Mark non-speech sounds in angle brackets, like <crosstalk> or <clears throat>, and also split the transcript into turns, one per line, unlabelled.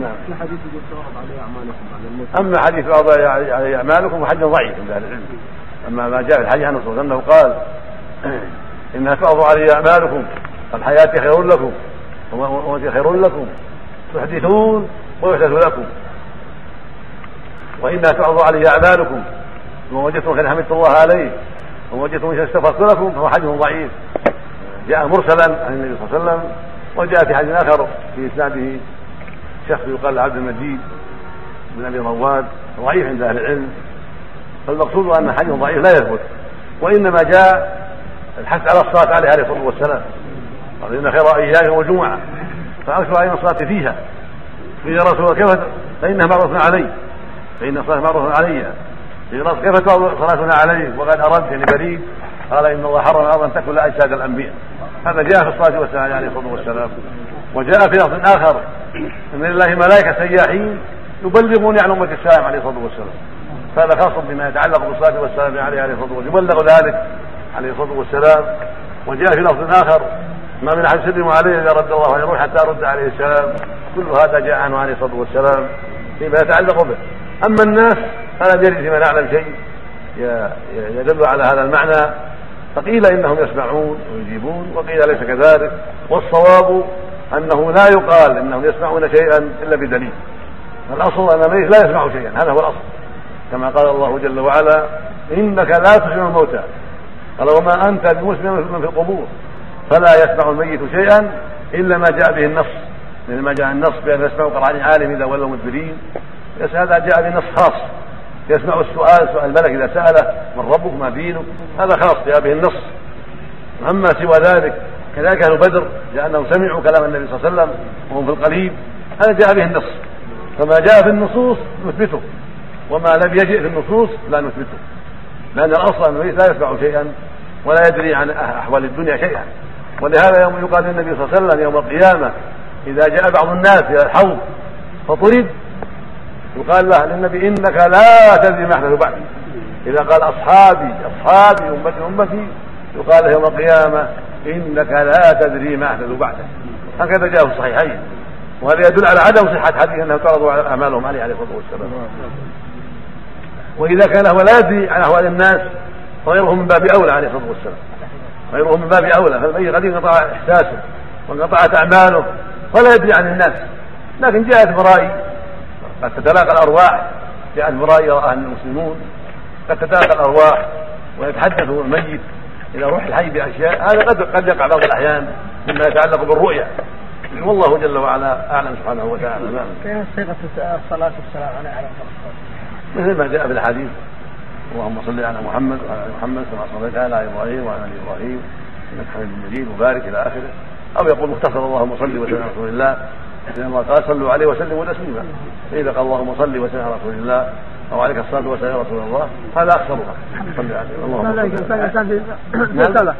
نعم.
في حديث يقول تعرض عليه أعمالكم على الموت.
أما حديث بعض عليه أعمالكم فحديث ضعيف عند أهل العلم. أما ما جاء في الحديث عن الرسول انه قال <clears throat> انها تعرض علي أعمالكم الحياة خير لكم وموتي خير لكم. تحدثون ويحدث لكم. وانها تعرض علي أعمالكم وما وجدتم خير حمدت الله عليه وما وجدتم شيء استغفرت لكم فهو حديث ضعيف. جاء مرسلا عن النبي صلى الله عليه وسلم وجاء في حديث آخر في إسناده شخص يقال عبد المجيد بن أبي رواد ضعيف عند أهل العلم فالمقصود أن حديث ضعيف لا يثبت وإنما جاء الحث على الصلاة عليه عليه الصلاة والسلام قال إن خير أيام هو الجمعه فاكثر أيام الصلاة فيها قيل يا رسول الله كيف فإنها معروف علي فإن الصلاة معروف علي قيل كيف صلاتنا عليك وقد أردت يعني بريد قال إن الله حرم الأرض ان اجساد الأنبياء. هذا جاء في الصلاة والسلام عليه الصلاة والسلام وجاء في لفظ آخر إن لله ملائكة سياحين يبلغون عن أمة السلام عليه الصلاة والسلام. فهذا خاص بما يتعلق بالصلاة والسلام عليه عليه الصلاة والسلام. يبلغ ذلك عليه الصلاة والسلام. وجاء في لفظ آخر ما من أحد يسلم عليه اذا رد الله عليه حتى رد عليه السلام. كل هذا جاء عنه عليه الصلاة والسلام. فيما يتعلق به. أما الناس فلا يجد في من اعلم شيء يدل على هذا المعنى. فقيل إنهم يسمعون ويجيبون وقيل ليس كذلك. والصواب أنه لا يقال إنهم يسمعون شيئا إلا بدليل. الأصل أن الميت لا يسمع شيئا هذا هو الأصل. كما قال الله جل وعلا إنك لا تسمع الموتى. قال وما أنت بمسلم من في القبور. فلا يسمع الميت شيئا إلا ما جاء به النص. لأن ما جاء النص بأن يسمع قرآن عالم إذا ولوا مدبرين. هذا جاء بالنص خاص. يسمع السؤال سؤال الملك إذا سأله من ربك ما دينك؟ هذا خاص جاء به النص. أما سوى ذلك كذلك أهل بدر جاء انهم سمعوا كلام النبي صلى الله عليه وسلم وهم في القليب. هذا جاء به النص. فما جاء في النصوص نثبته وما لم يجئ في النصوص لا نثبته. لأن الأصل أن لا يسمع شيئا ولا يدري عن أحوال الدنيا شيئا. ولهذا يوم يقال للنبي صلى الله عليه وسلم يوم القيامة إذا جاء بعض الناس إلى الحوض فطرد يقال له للنبي إنك لا تدري ما أحدث بعد إذا قال أصحابي أصحابي أمتي أمتي يقال له يوم القيامة إنك لا تدري ما أحدث بعدك. هكذا جاء في الصحيحين. وهذا يدل على عدم صحة حديث انهم تعرضوا أعمالهم عليه عليه الصلاة والسلام. وإذا كان هو لا يدري عن أحوال الناس فغيره من باب أولى عليه الصلاة والسلام. غيره من باب أولى. فالميت قد انقطع إحساسه وانقطعت أعماله ولا يدري عن الناس. لكن جاءت برائي قد تتلاقى الأرواح. جاءت برائي أهل المسلمون. قد تتلاقى الأرواح. ويتحدث الميت. إلى روح الحي بأشياء هذا قد قد يقع بعض الأحيان مما يتعلق بالرؤيا والله جل وعلا أعلم سبحانه وتعالى. نعم.
كيف صيغة الصلاة والسلام عليه على
مثل ما جاء في الحديث. اللهم صل على محمد وعلى آل محمد كما صليت على إبراهيم وعلى آل إبراهيم إنك حميد مجيد وبارك إلى آخره. أو يقول مختصر اللهم صل وسلم على رسول الله. لأن الله قال صلوا عليه وسلموا تسليما. فاذا قال اللهم صل وسلم على رسول الله أو عليك الصلاة والسلام يا رسول الله. هذا اكثرها صل عليه. اللهم صل عليه.